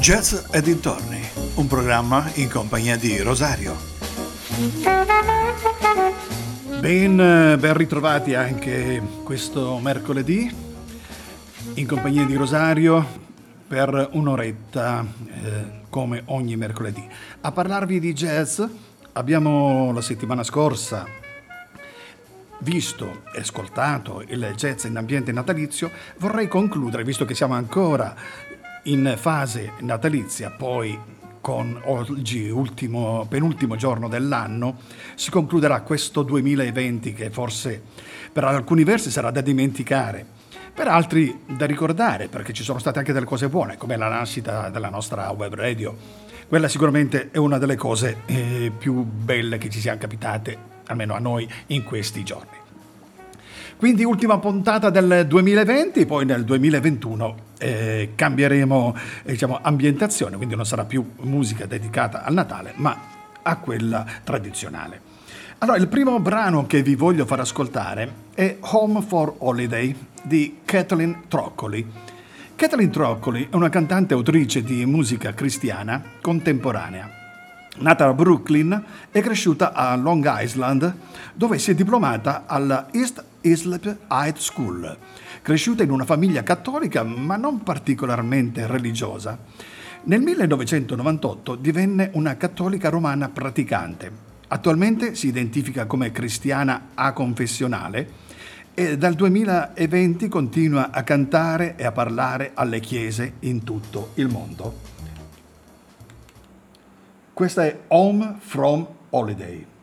Jazz e dintorni, un programma in compagnia di Rosario. Ben, ben ritrovati anche questo mercoledì in compagnia di Rosario per un'oretta eh, come ogni mercoledì. A parlarvi di jazz abbiamo la settimana scorsa visto e ascoltato il jazz in ambiente natalizio, vorrei concludere, visto che siamo ancora in fase natalizia, poi con oggi, ultimo, penultimo giorno dell'anno, si concluderà questo 2020 che forse per alcuni versi sarà da dimenticare, per altri da ricordare, perché ci sono state anche delle cose buone, come la nascita della nostra web radio. Quella sicuramente è una delle cose eh, più belle che ci siano capitate, almeno a noi, in questi giorni. Quindi ultima puntata del 2020, poi nel 2021 eh, cambieremo eh, diciamo, ambientazione, quindi non sarà più musica dedicata al Natale, ma a quella tradizionale. Allora, il primo brano che vi voglio far ascoltare è Home for Holiday di Kathleen Troccoli. Kathleen Troccoli è una cantante autrice di musica cristiana contemporanea Nata a Brooklyn, è cresciuta a Long Island, dove si è diplomata alla East Islip High School. Cresciuta in una famiglia cattolica ma non particolarmente religiosa, nel 1998 divenne una cattolica romana praticante. Attualmente si identifica come cristiana aconfessionale e dal 2020 continua a cantare e a parlare alle chiese in tutto il mondo. Questa è Home from Holiday.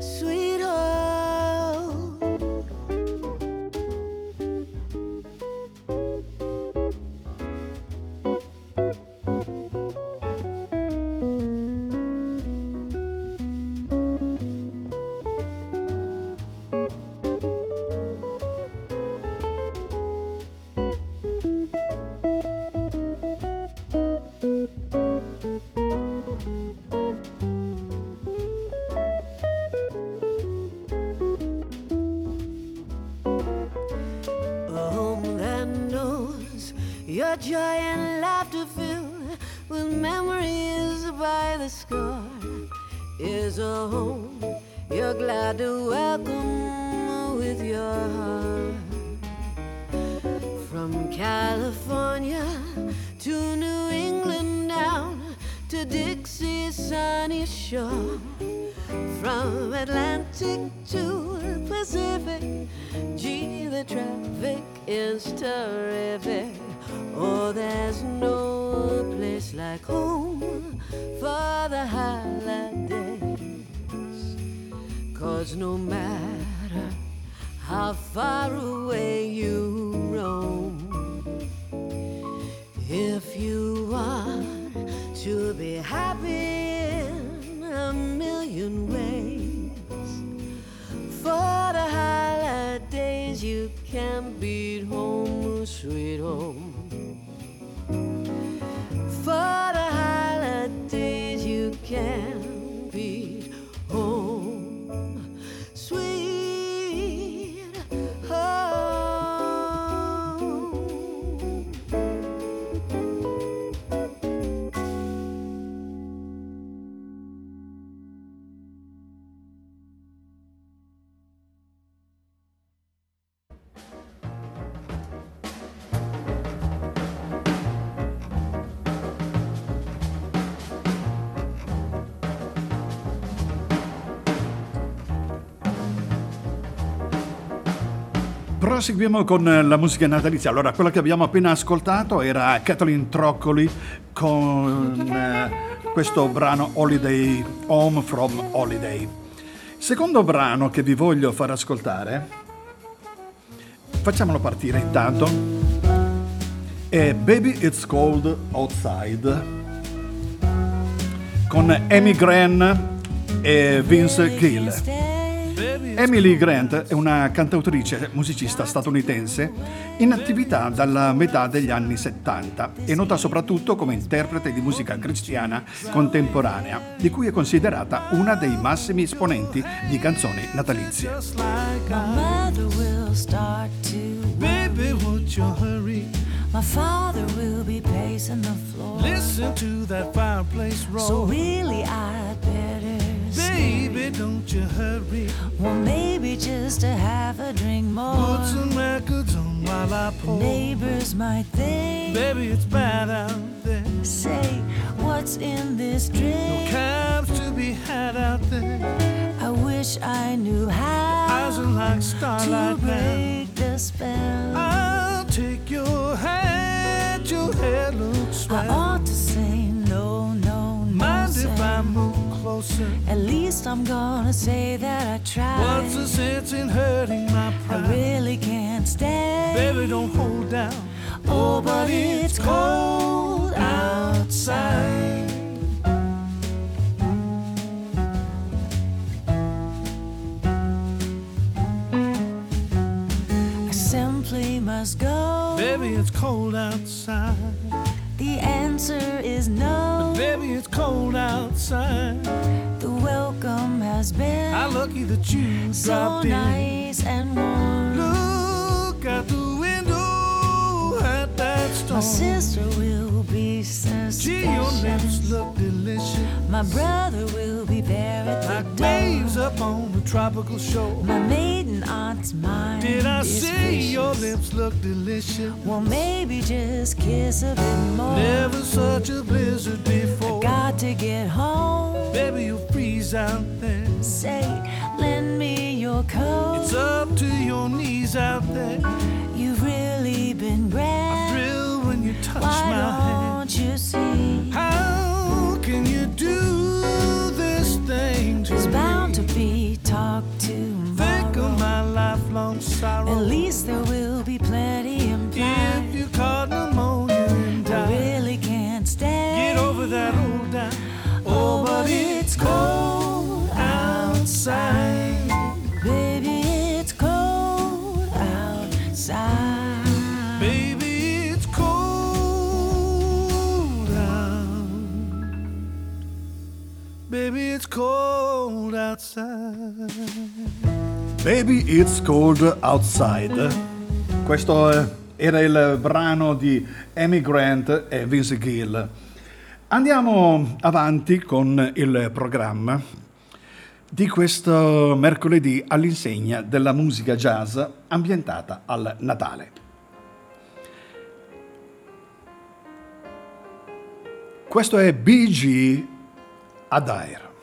Sweet joy and laughter filled with memories by the score is a home Proseguiamo con la musica natalizia. Allora, quella che abbiamo appena ascoltato era Kathleen Troccoli con eh, questo brano Holiday, Home from Holiday. Secondo brano che vi voglio far ascoltare, facciamolo partire intanto, è Baby It's Cold Outside con Amy Grant e Vince Gill. Emily Grant è una cantautrice musicista statunitense in attività dalla metà degli anni 70 e nota soprattutto come interprete di musica cristiana contemporanea, di cui è considerata una dei massimi esponenti di canzoni natalizie. My father will be pacing the floor. Listen to that fireplace So roar. really I'd better. Baby, don't you hurry. Well, maybe just to have a drink more. Put some records on while I pour. Neighbors might think, Baby, it's bad out there. say, what's in this drink? No cabs to be had out there. I wish I knew how Eyes are like to starlight now. break the spell. I'll take your hand. Your hair looks I swell. ought to say no, no, no. Mind if I move closer? At least I'm gonna say that I tried. What's the sense in hurting my pride? I really can't stay. Baby, don't hold down. Oh, but it's cold outside. I simply must go. Baby, it's cold outside. The answer is no. Baby, it's cold outside. The welcome has been How lucky that you so dropped in. nice and warm. Look out the window at that storm. My sister will be Gee, your lips look delicious. My brother will be there at the Like door. waves up on the tropical shore. My maiden Did I say your lips look delicious? Well, maybe just kiss a bit more. Never such a blizzard before. I Got to get home. Baby, you'll freeze out there. Say, lend me your coat. It's up to your knees out there. You've really been grand. Thrill when you touch Why my hand. don't you see? How can you do this thing to There's me? bound to be talk lifelong sorrow. At least there will be plenty implied. If you caught pneumonia and I really can't stay. get over that old down. Oh, oh, but it's cold outside. Baby, it's cold outside. Baby, it's cold out. Baby, it's cold outside. Baby It's Cold Outside. Questo eh, era il brano di Amy Grant e Vince Gill. Andiamo avanti con il programma di questo mercoledì all'insegna della musica jazz ambientata al Natale. Questo è BG Adair.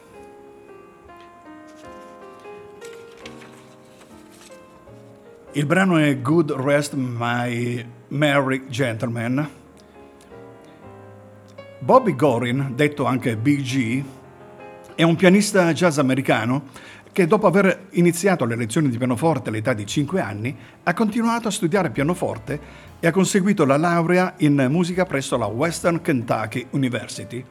Il brano è Good Rest My Merry Gentleman. Bobby Gorin, detto anche BG, è un pianista jazz americano che dopo aver iniziato le lezioni di pianoforte all'età di 5 anni ha continuato a studiare pianoforte e ha conseguito la laurea in musica presso la Western Kentucky University.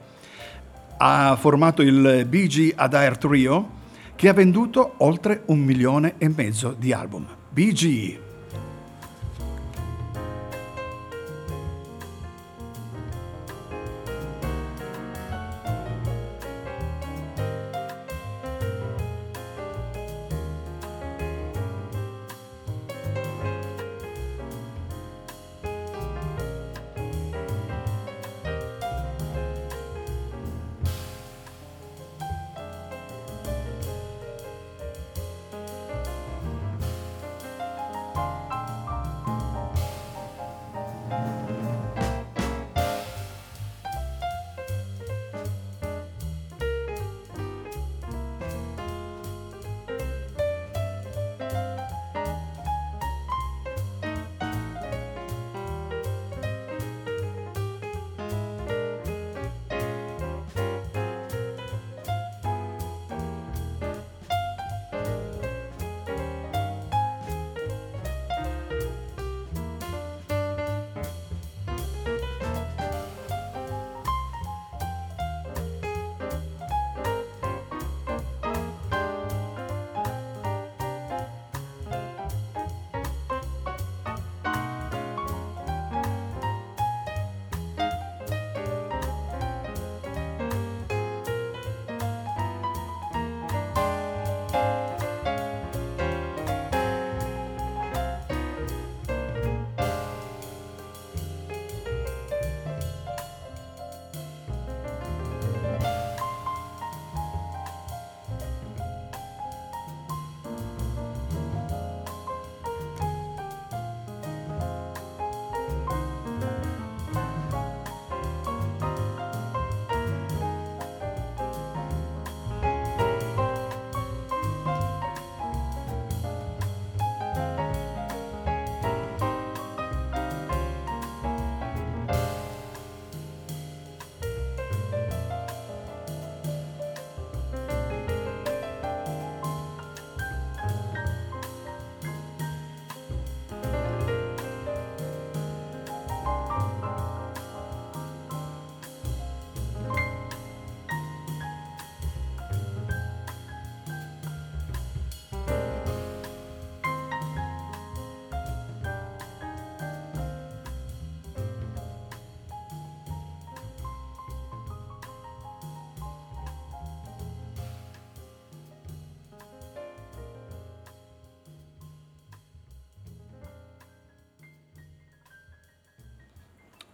Ha formato il BG Adair Trio che ha venduto oltre un milione e mezzo di album. BG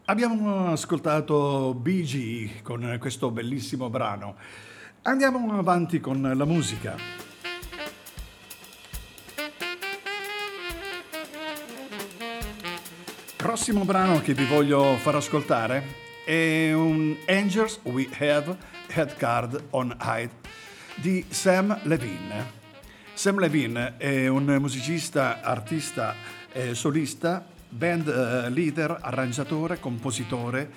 Abbiamo ascoltato BG con questo bellissimo brano. Andiamo avanti con la musica. Prossimo brano che vi voglio far ascoltare è un Angels We Have Head Card on Hide di Sam Levine. Sam Levine è un musicista, artista e solista band uh, leader, arrangiatore, compositore,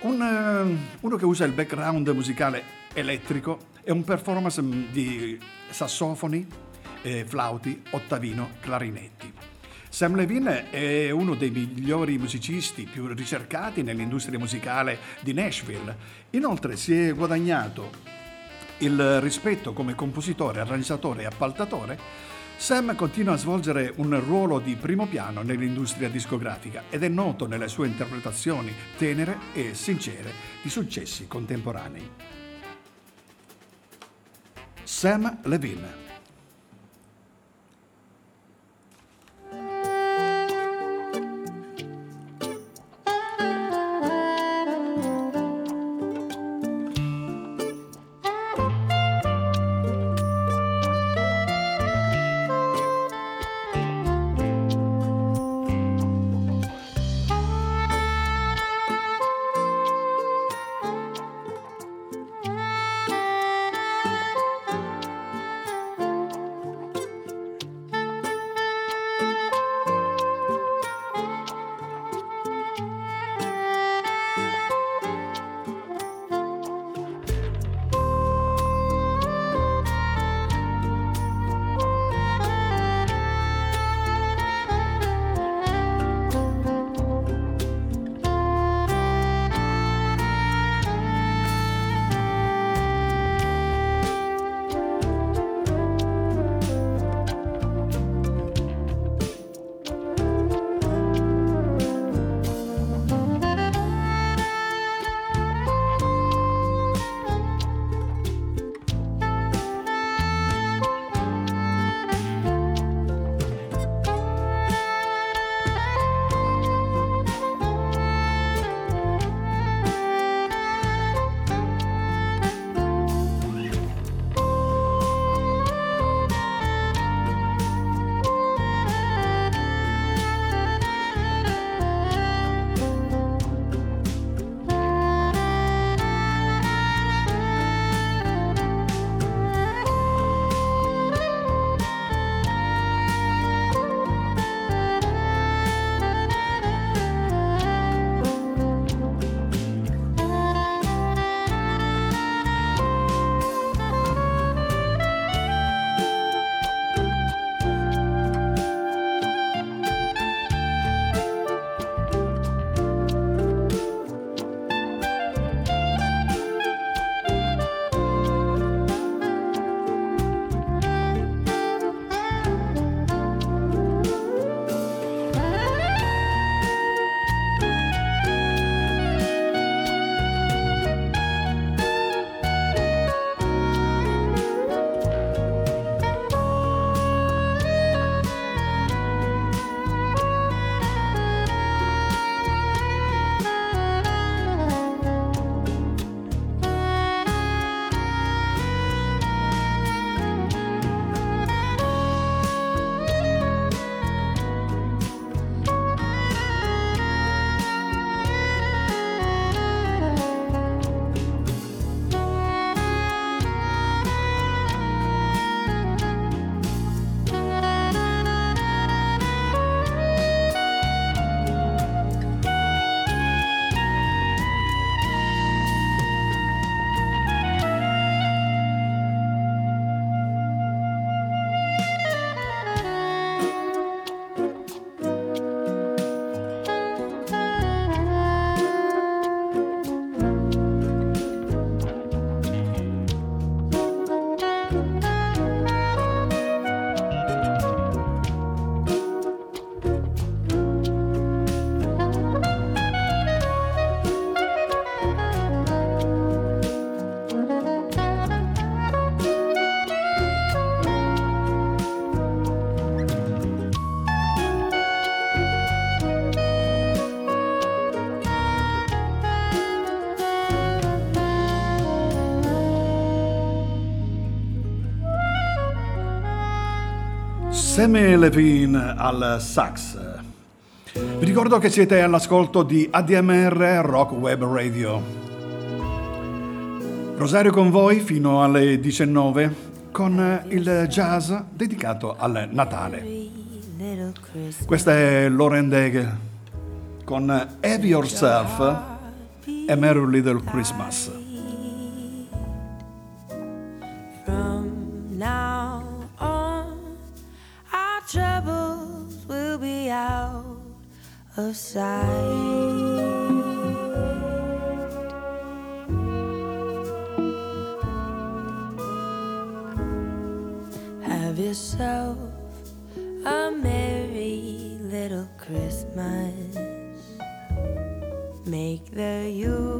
un, uh, uno che usa il background musicale elettrico e un performance mm, di sassofoni, eh, flauti, ottavino, clarinetti. Sam Levine è uno dei migliori musicisti più ricercati nell'industria musicale di Nashville. Inoltre si è guadagnato il rispetto come compositore, arrangiatore e appaltatore Sam continua a svolgere un ruolo di primo piano nell'industria discografica ed è noto nelle sue interpretazioni tenere e sincere di successi contemporanei. Sam Levine Sammy Levine al sax. Vi ricordo che siete all'ascolto di ADMR Rock Web Radio. Rosario con voi fino alle 19 con il jazz dedicato al Natale. Questa è Lauren Daigle con Have Yourself a Merry Little Christmas. Of sight. Have yourself a merry little Christmas. Make the Yuletide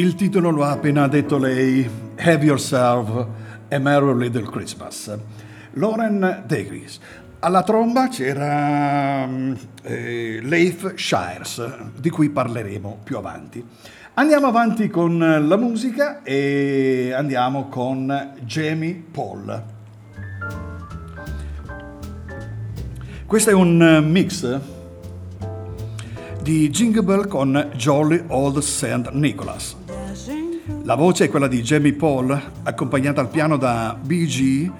Il titolo lo ha appena detto lei, Have Yourself a Merry Little Christmas. Lauren Degris. Alla tromba c'era mm, eh, Leif Shires, di cui parleremo più avanti. Andiamo avanti con la musica e andiamo con Jamie Paul. Questo è un eh, mix di Jingle Bell con Jolly Old St. Nicholas. La voce è quella di Jamie Paul, accompagnata al piano da B.G.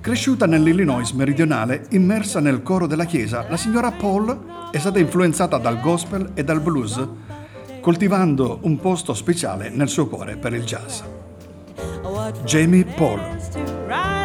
Cresciuta nell'Illinois meridionale, immersa nel coro della chiesa, la signora Paul è stata influenzata dal gospel e dal blues, coltivando un posto speciale nel suo cuore per il jazz. Jamie Paul.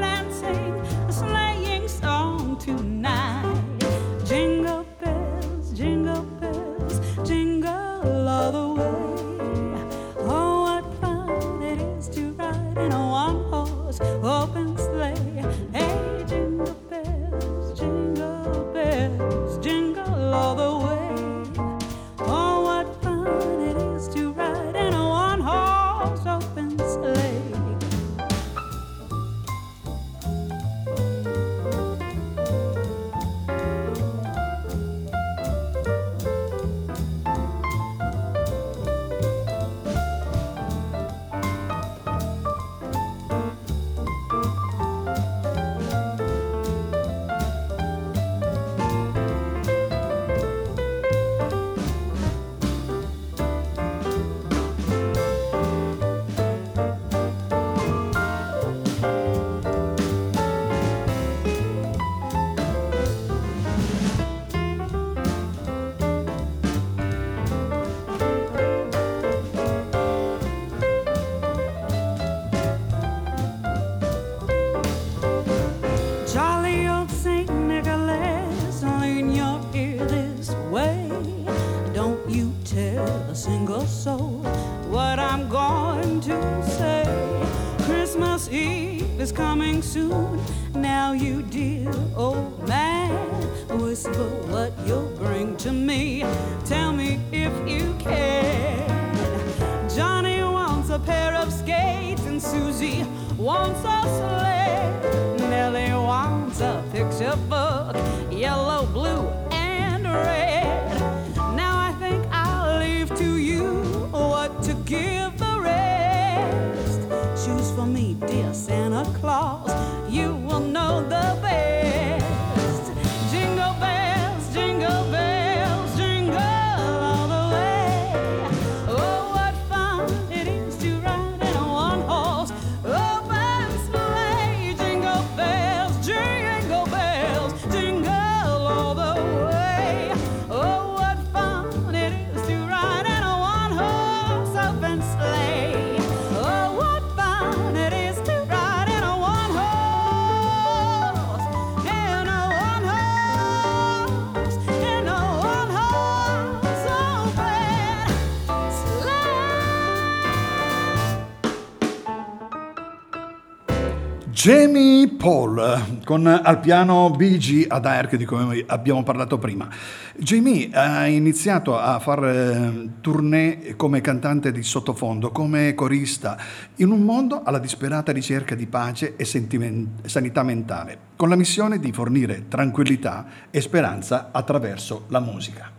Paul con al piano BG ad Air di cui abbiamo parlato prima. Jamie ha iniziato a fare tournée come cantante di sottofondo, come corista, in un mondo alla disperata ricerca di pace e sentimen- sanità mentale, con la missione di fornire tranquillità e speranza attraverso la musica.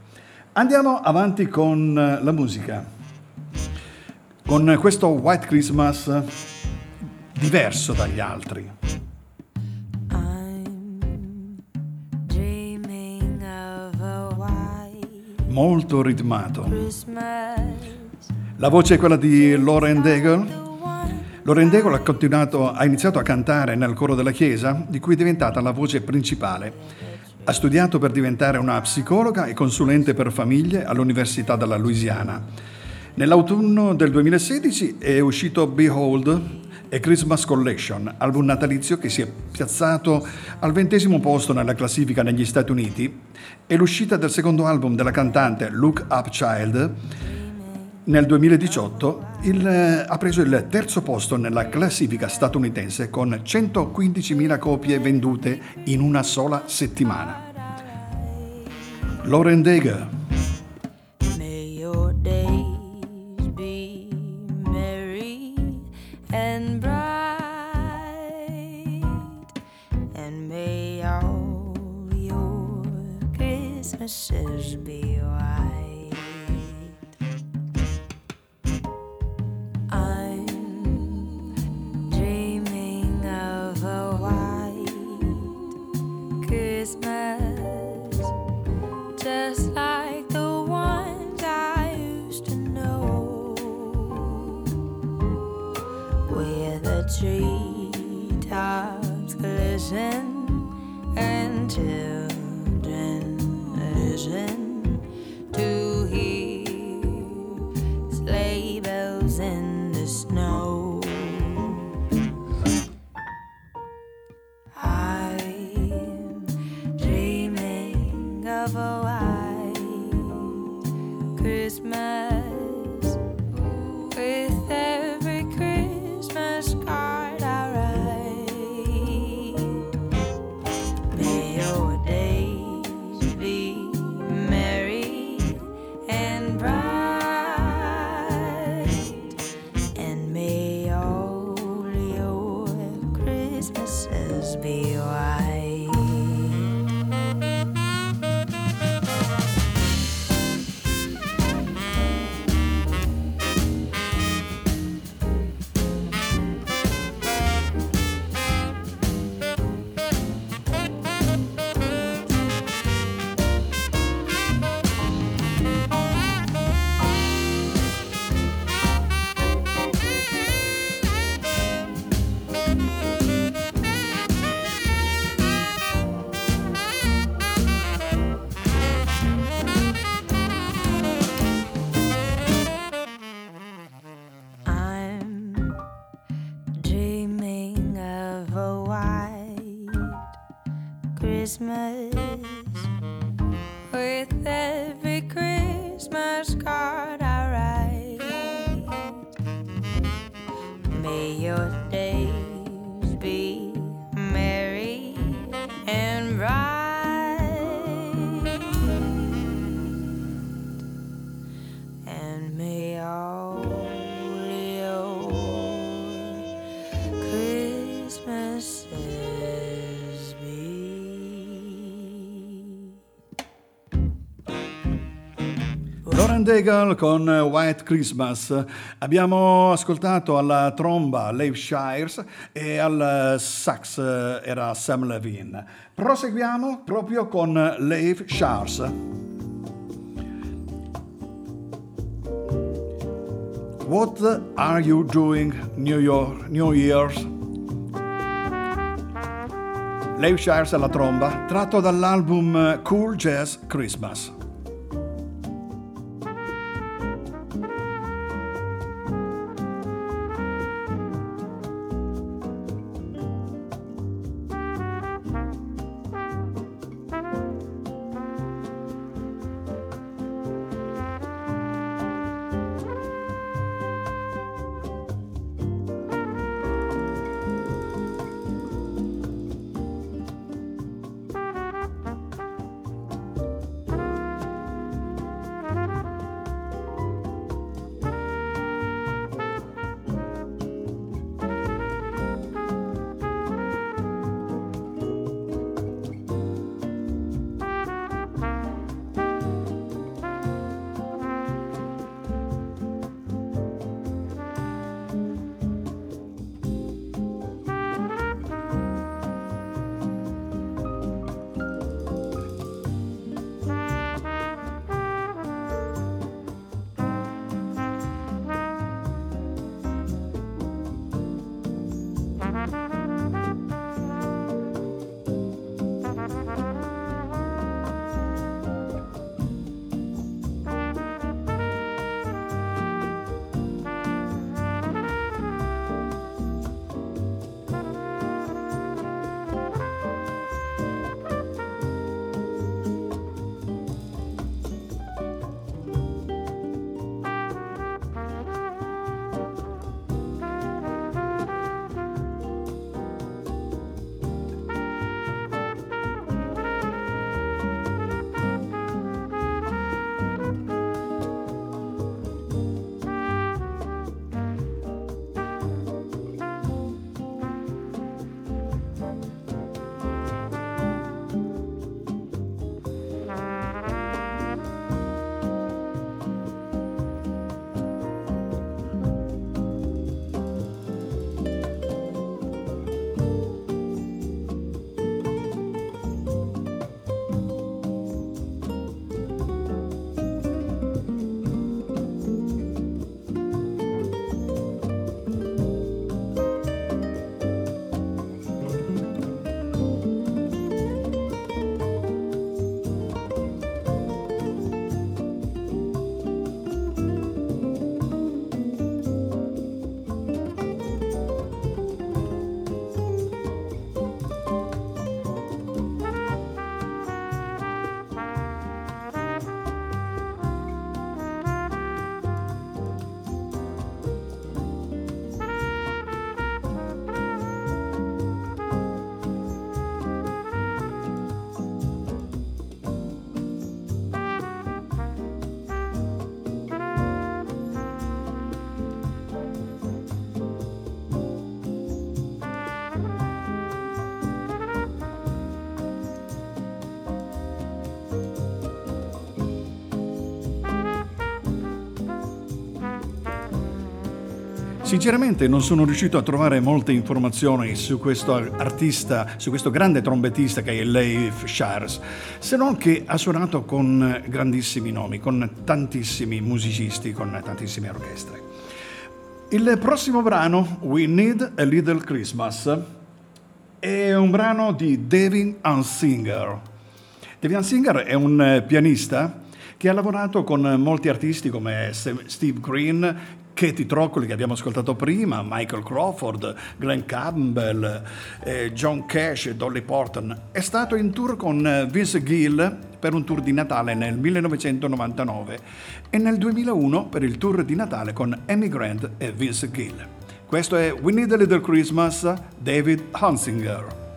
Andiamo avanti con la musica, con questo White Christmas diverso dagli altri. Molto ritmato. La voce è quella di Lauren Daigle. Lauren Daigle ha, continuato, ha iniziato a cantare nel coro della chiesa, di cui è diventata la voce principale. Ha studiato per diventare una psicologa e consulente per famiglie all'Università della Louisiana. Nell'autunno del 2016 è uscito Behold e Christmas Collection, album natalizio che si è piazzato al ventesimo posto nella classifica negli Stati Uniti e l'uscita del secondo album della cantante Look Up Child nel 2018 il, eh, ha preso il terzo posto nella classifica statunitense con 115.000 copie vendute in una sola settimana. Lauren Daigle. Christmases be white. I'm dreaming of a white Christmas just like the ones I used to know, where the treetops glisten and children listen Lauren Daigle con White Christmas. Abbiamo ascoltato alla tromba Leif Shires e al sax era Sam Levine. Proseguiamo proprio con Leif Shires. What are you doing New, York, New Year's? Leif Shires alla tromba, tratto dall'album Cool Jazz Christmas. Sinceramente non sono riuscito a trovare molte informazioni su questo artista, su questo grande trombettista che è Leif Shires, se non che ha suonato con grandissimi nomi, con tantissimi musicisti, con tantissime orchestre. Il prossimo brano, We Need a Little Christmas, è un brano di David Unsinger. David Unsinger è un pianista che ha lavorato con molti artisti come Steve Green, Katie Troccoli che abbiamo ascoltato prima, Michael Crawford, Glenn Campbell, eh, John Cash, Dolly Porton. È stato in tour con Vince Gill per un tour di Natale nel 1999 e nel 2001 per il tour di Natale con Amy Grant e Vince Gill. Questo è We Need a Little Christmas, David Hansinger.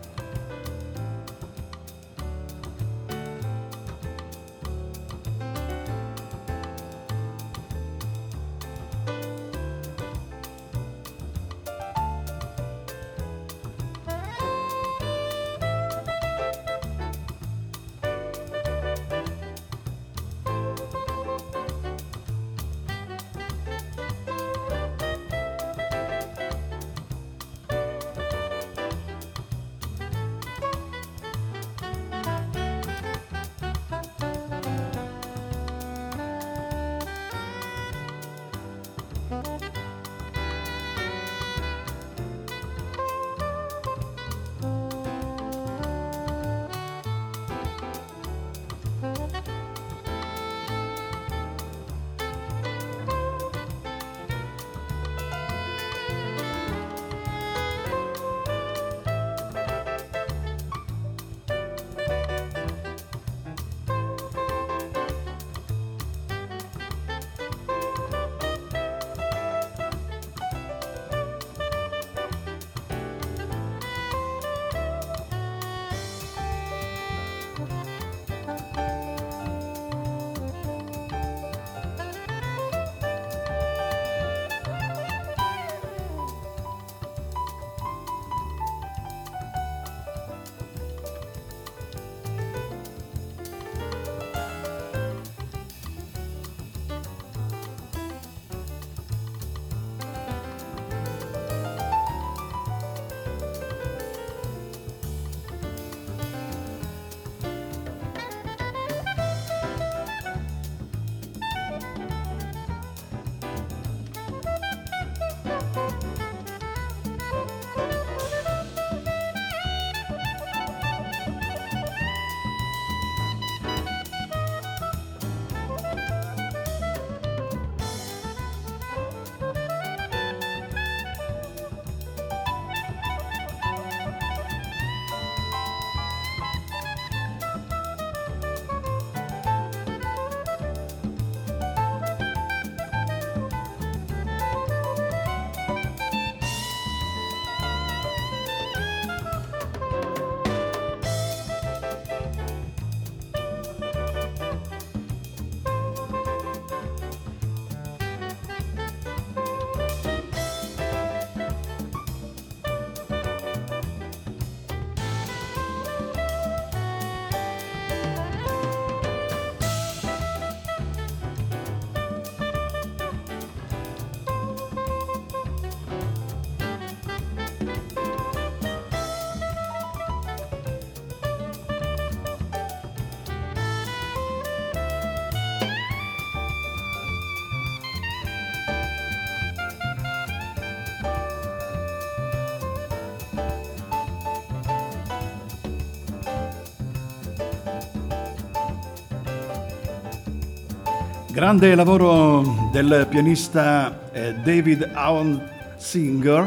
Grande lavoro del pianista eh, David Owen Singer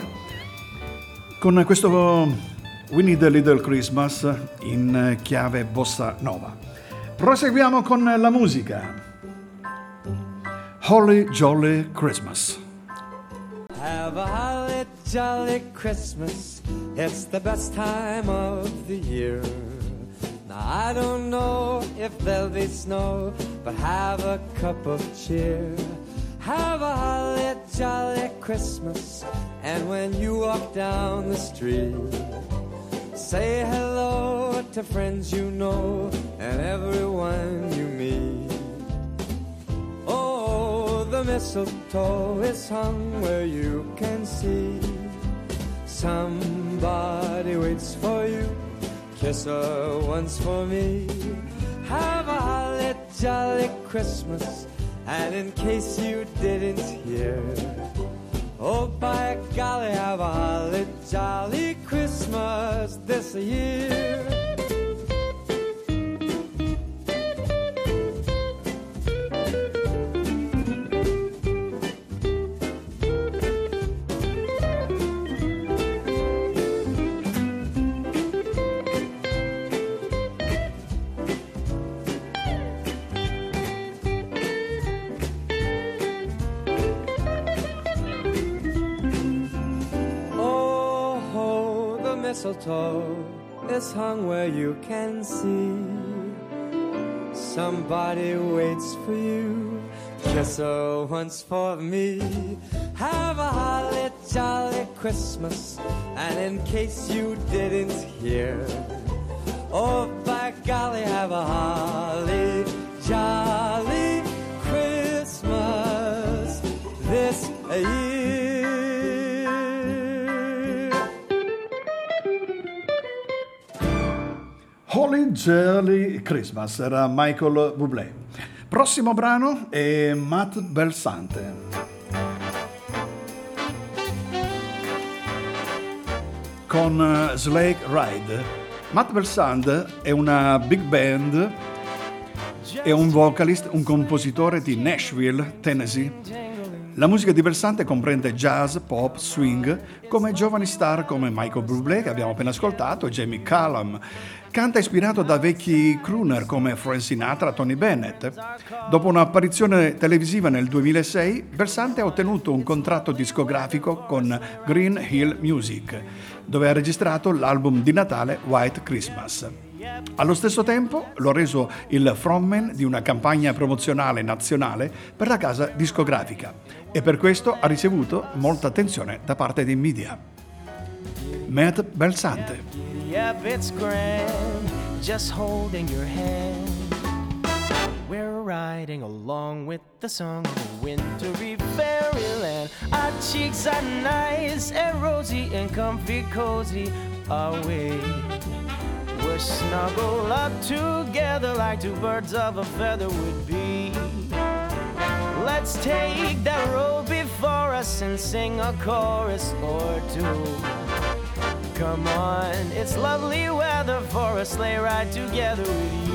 con questo We Need a Little Christmas in chiave bossa nova. Proseguiamo con la musica. Holly Jolly Christmas. Have a holly jolly Christmas. It's the best time of the year. I don't know if there'll be snow, but have a cup of cheer. Have a holly jolly Christmas, and when you walk down the street, say hello to friends you know and everyone you meet. Oh, the mistletoe is hung where you can see. Somebody waits for you, kiss her once for me. Have a holly jolly Christmas, and in case you didn't hear, oh by golly, have a holly jolly Christmas this year. Mistletoe is hung where you can see. Somebody waits for you. Kiss her once for me. Have a holly jolly Christmas. And in case you didn't hear, oh, by golly, have a holly jolly Jolly Christmas era Michael Bublé. Prossimo brano è Matt Belsante. Con eh, Slake Ride. Matt Belsante è una big band è un vocalist, un compositore di Nashville, Tennessee. La musica di Belsante comprende jazz, pop, swing, come giovani star come Michael Bublé che abbiamo appena ascoltato e Jamie Callum. Canta ispirato da vecchi crooner come Frank Sinatra e Tony Bennett. Dopo un'apparizione televisiva nel 2006, Belsante ha ottenuto un contratto discografico con Green Hill Music, dove ha registrato l'album di Natale White Christmas. Allo stesso tempo lo ha reso il frontman di una campagna promozionale nazionale per la casa discografica e per questo ha ricevuto molta attenzione da parte dei media. Matt Belsante. Yep. We're riding along with the song of wintry fairyland. Our cheeks are nice and rosy and comfy cozy are we. We're snuggled up together like two birds of a feather would be. Let's take that road before us and sing a chorus or two. Come on, it's lovely weather for a sleigh ride together with you.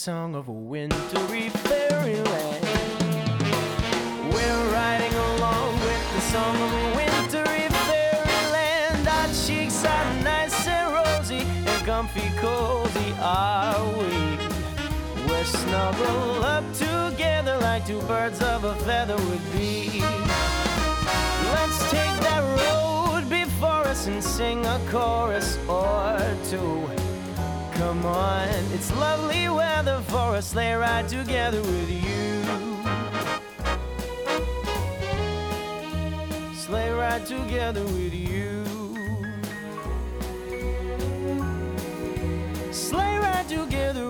Song of a wintry fairyland. We're riding along with the song of a wintry fairyland. Our cheeks are nice and rosy and comfy cozy, are we? We're snuggled up together like two birds of a feather would be. Let's take that road before us and sing a chorus or two. Come on, lovely weather for a sleigh ride together with you. Sleigh ride together with you. Sleigh ride together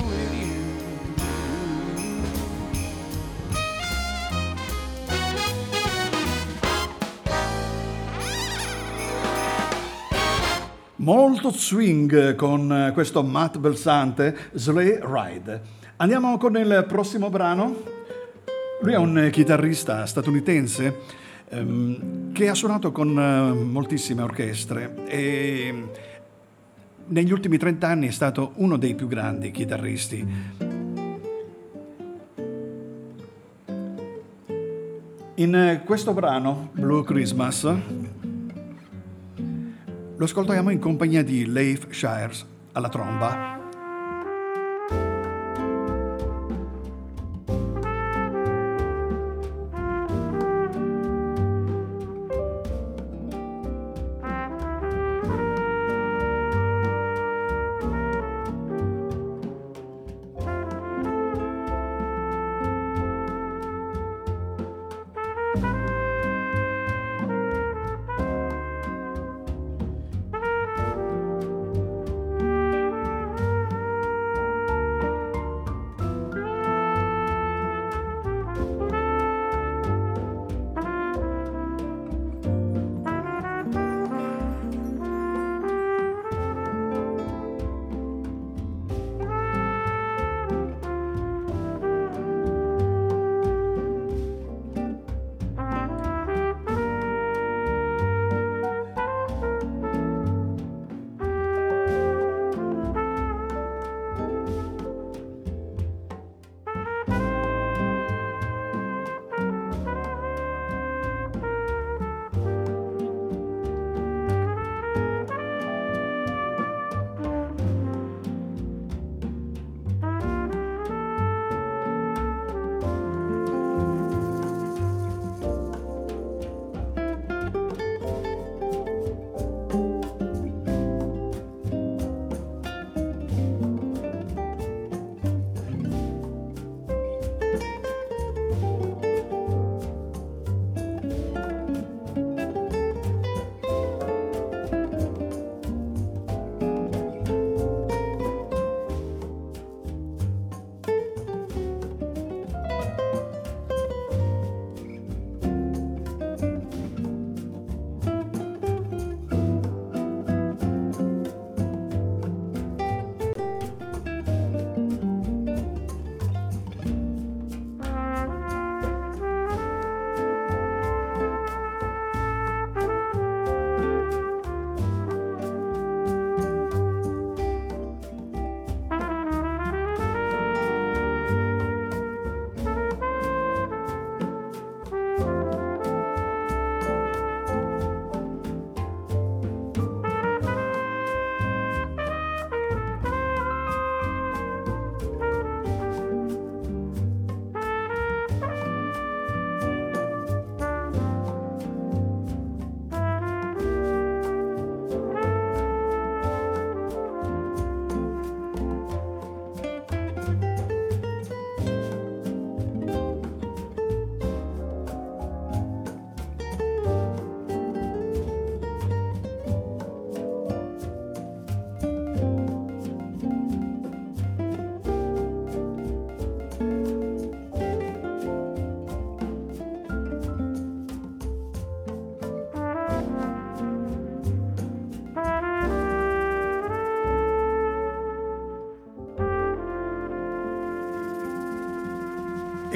molto swing con eh, questo Matt Belsante, Slay Ride. Andiamo con il prossimo brano. Lui è un eh, chitarrista statunitense ehm, che ha suonato con eh, moltissime orchestre e ehm, negli ultimi 30 anni è stato uno dei più grandi chitarristi. In eh, questo brano, Blue Christmas, lo ascoltiamo in compagnia di Leif Shires alla tromba.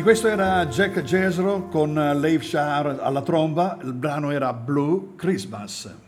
Questo era Jack Jesro con Leif Shar alla tromba, il brano era Blue Christmas.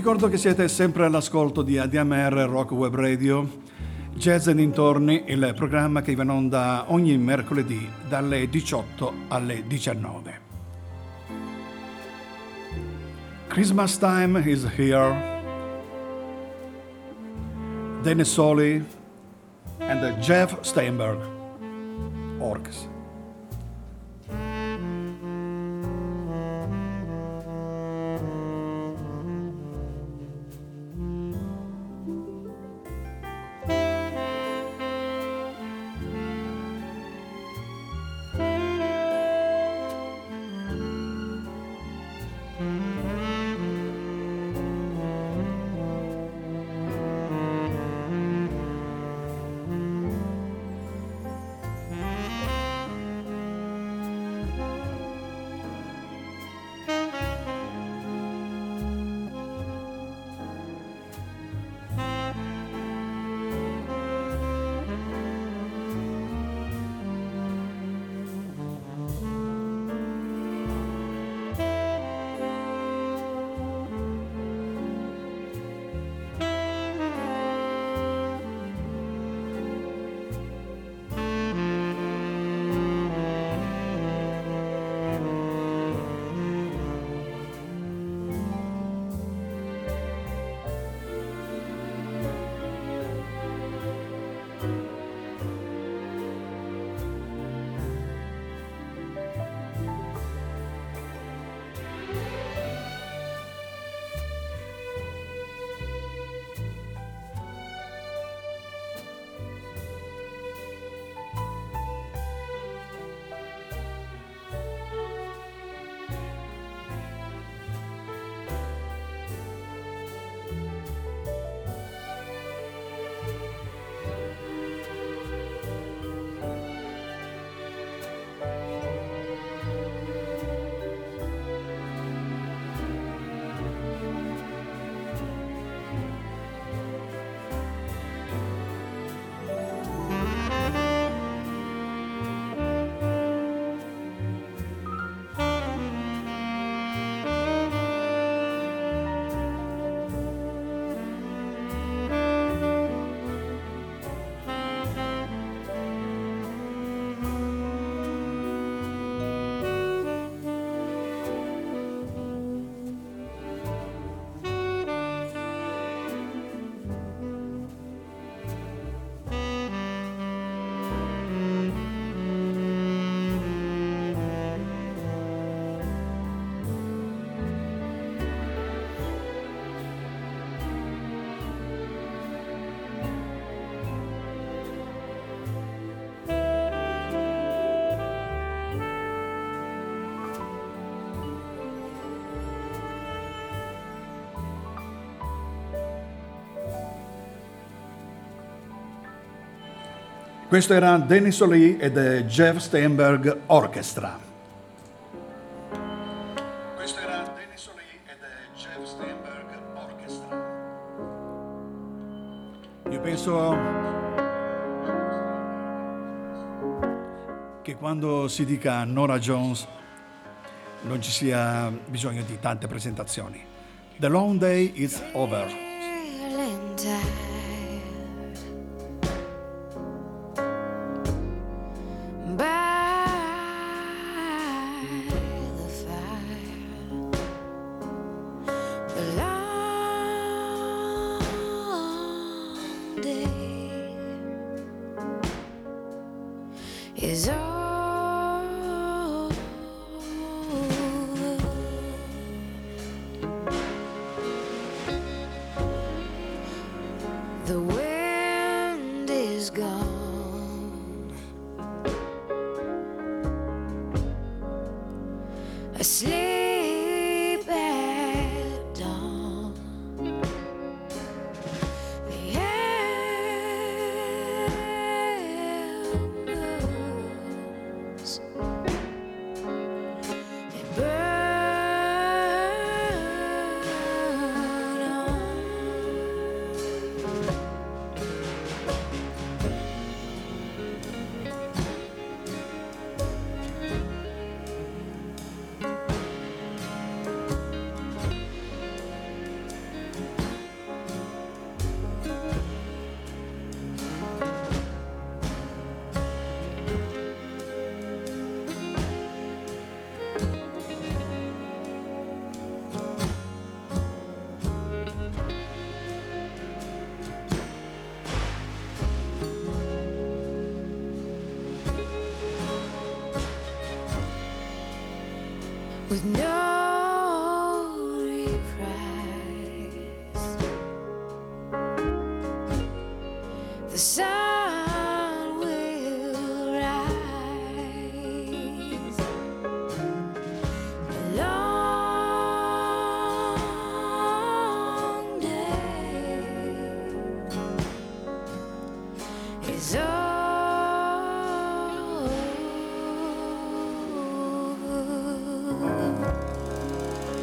Ricordo che siete sempre all'ascolto di ADMR Rock Web Radio, Jazz e dintorni, il programma che va in onda ogni mercoledì dalle 18 alle 19. Christmas time is here. Dennis Soli and Jeff Steinberg, Orcs. Questo era Dennis O'Lee ed è Jeff Steinberg Orchestra. Io penso che quando si dica Nora Jones non ci sia bisogno di tante presentazioni. The long day is over.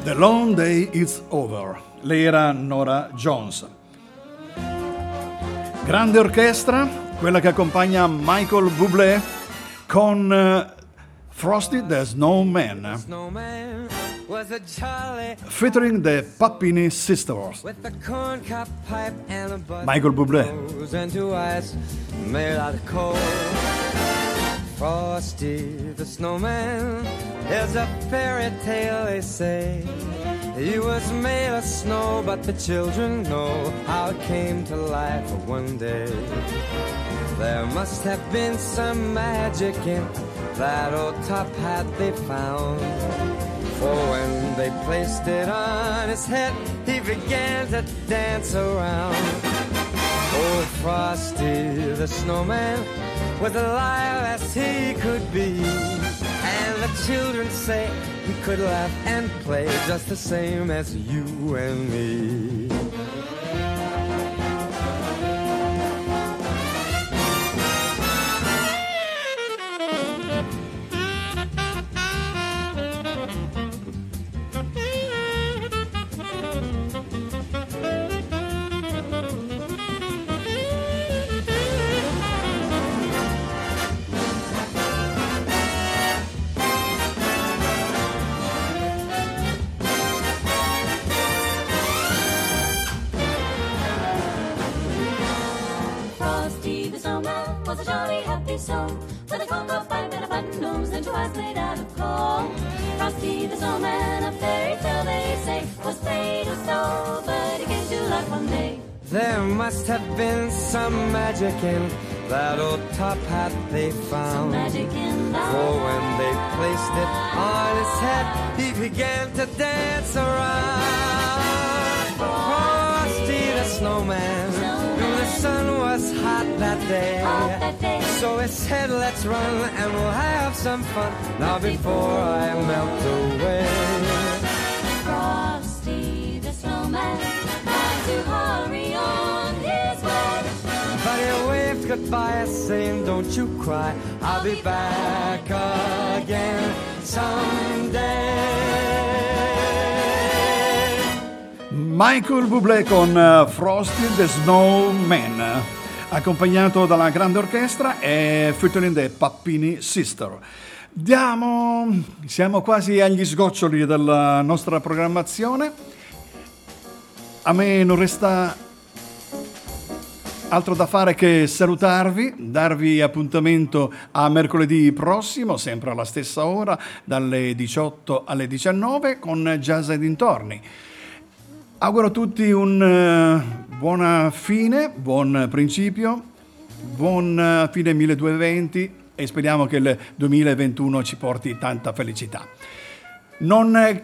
The long day is over. Lei era Nora Jones. Grande orchestra, quella che accompagna Michael Bublé con eh, Frosty the Snowman, Snowman featuring the Papini Sisters. with a corncob pipe and a Michael Bublé. and two eyes made out of coal. Frosty the snowman is a fairy tale, they say. He was made of snow, but the children know how it came to life one day. There must have been some magic in that old top hat they found. For when they placed it on his head, he began to dance around. Old Frosty the snowman was alive as he could be. And the children say he could laugh and play just the same as you and me. Jolly happy soul with a cocoa pipe and a button nose and two eyes made out of coal. Frosty the snowman, a fairy tale they say, was made of snow, but he came to life one day. There must have been some magic in that old top hat they found. Magic in For when they placed it on his head, he began to dance around. Frosty the snowman, was hot that day. Hot that day. So he said, let's run and we'll have some fun now before I melt away. Frosty the snowman had to hurry on his way. But he waved goodbye, saying, Don't you cry, I'll be back again someday. Michael Bublé con eh, Frosty the Snowman. Accompagnato dalla grande orchestra e featuring the Pappini Sister. Diamo, siamo quasi agli sgoccioli della nostra programmazione. A me non resta altro da fare che salutarvi, darvi appuntamento a mercoledì prossimo, sempre alla stessa ora, dalle 18 alle 19 con Jazz e dintorni. Auguro a tutti una buona fine, buon principio, buon fine 1220 e speriamo che il 2021 ci porti tanta felicità. Non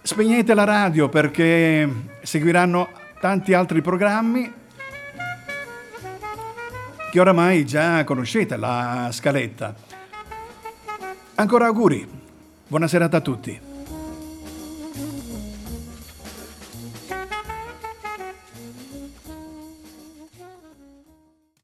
spegnete la radio perché seguiranno tanti altri programmi che oramai già conoscete la scaletta. Ancora auguri, buona serata a tutti.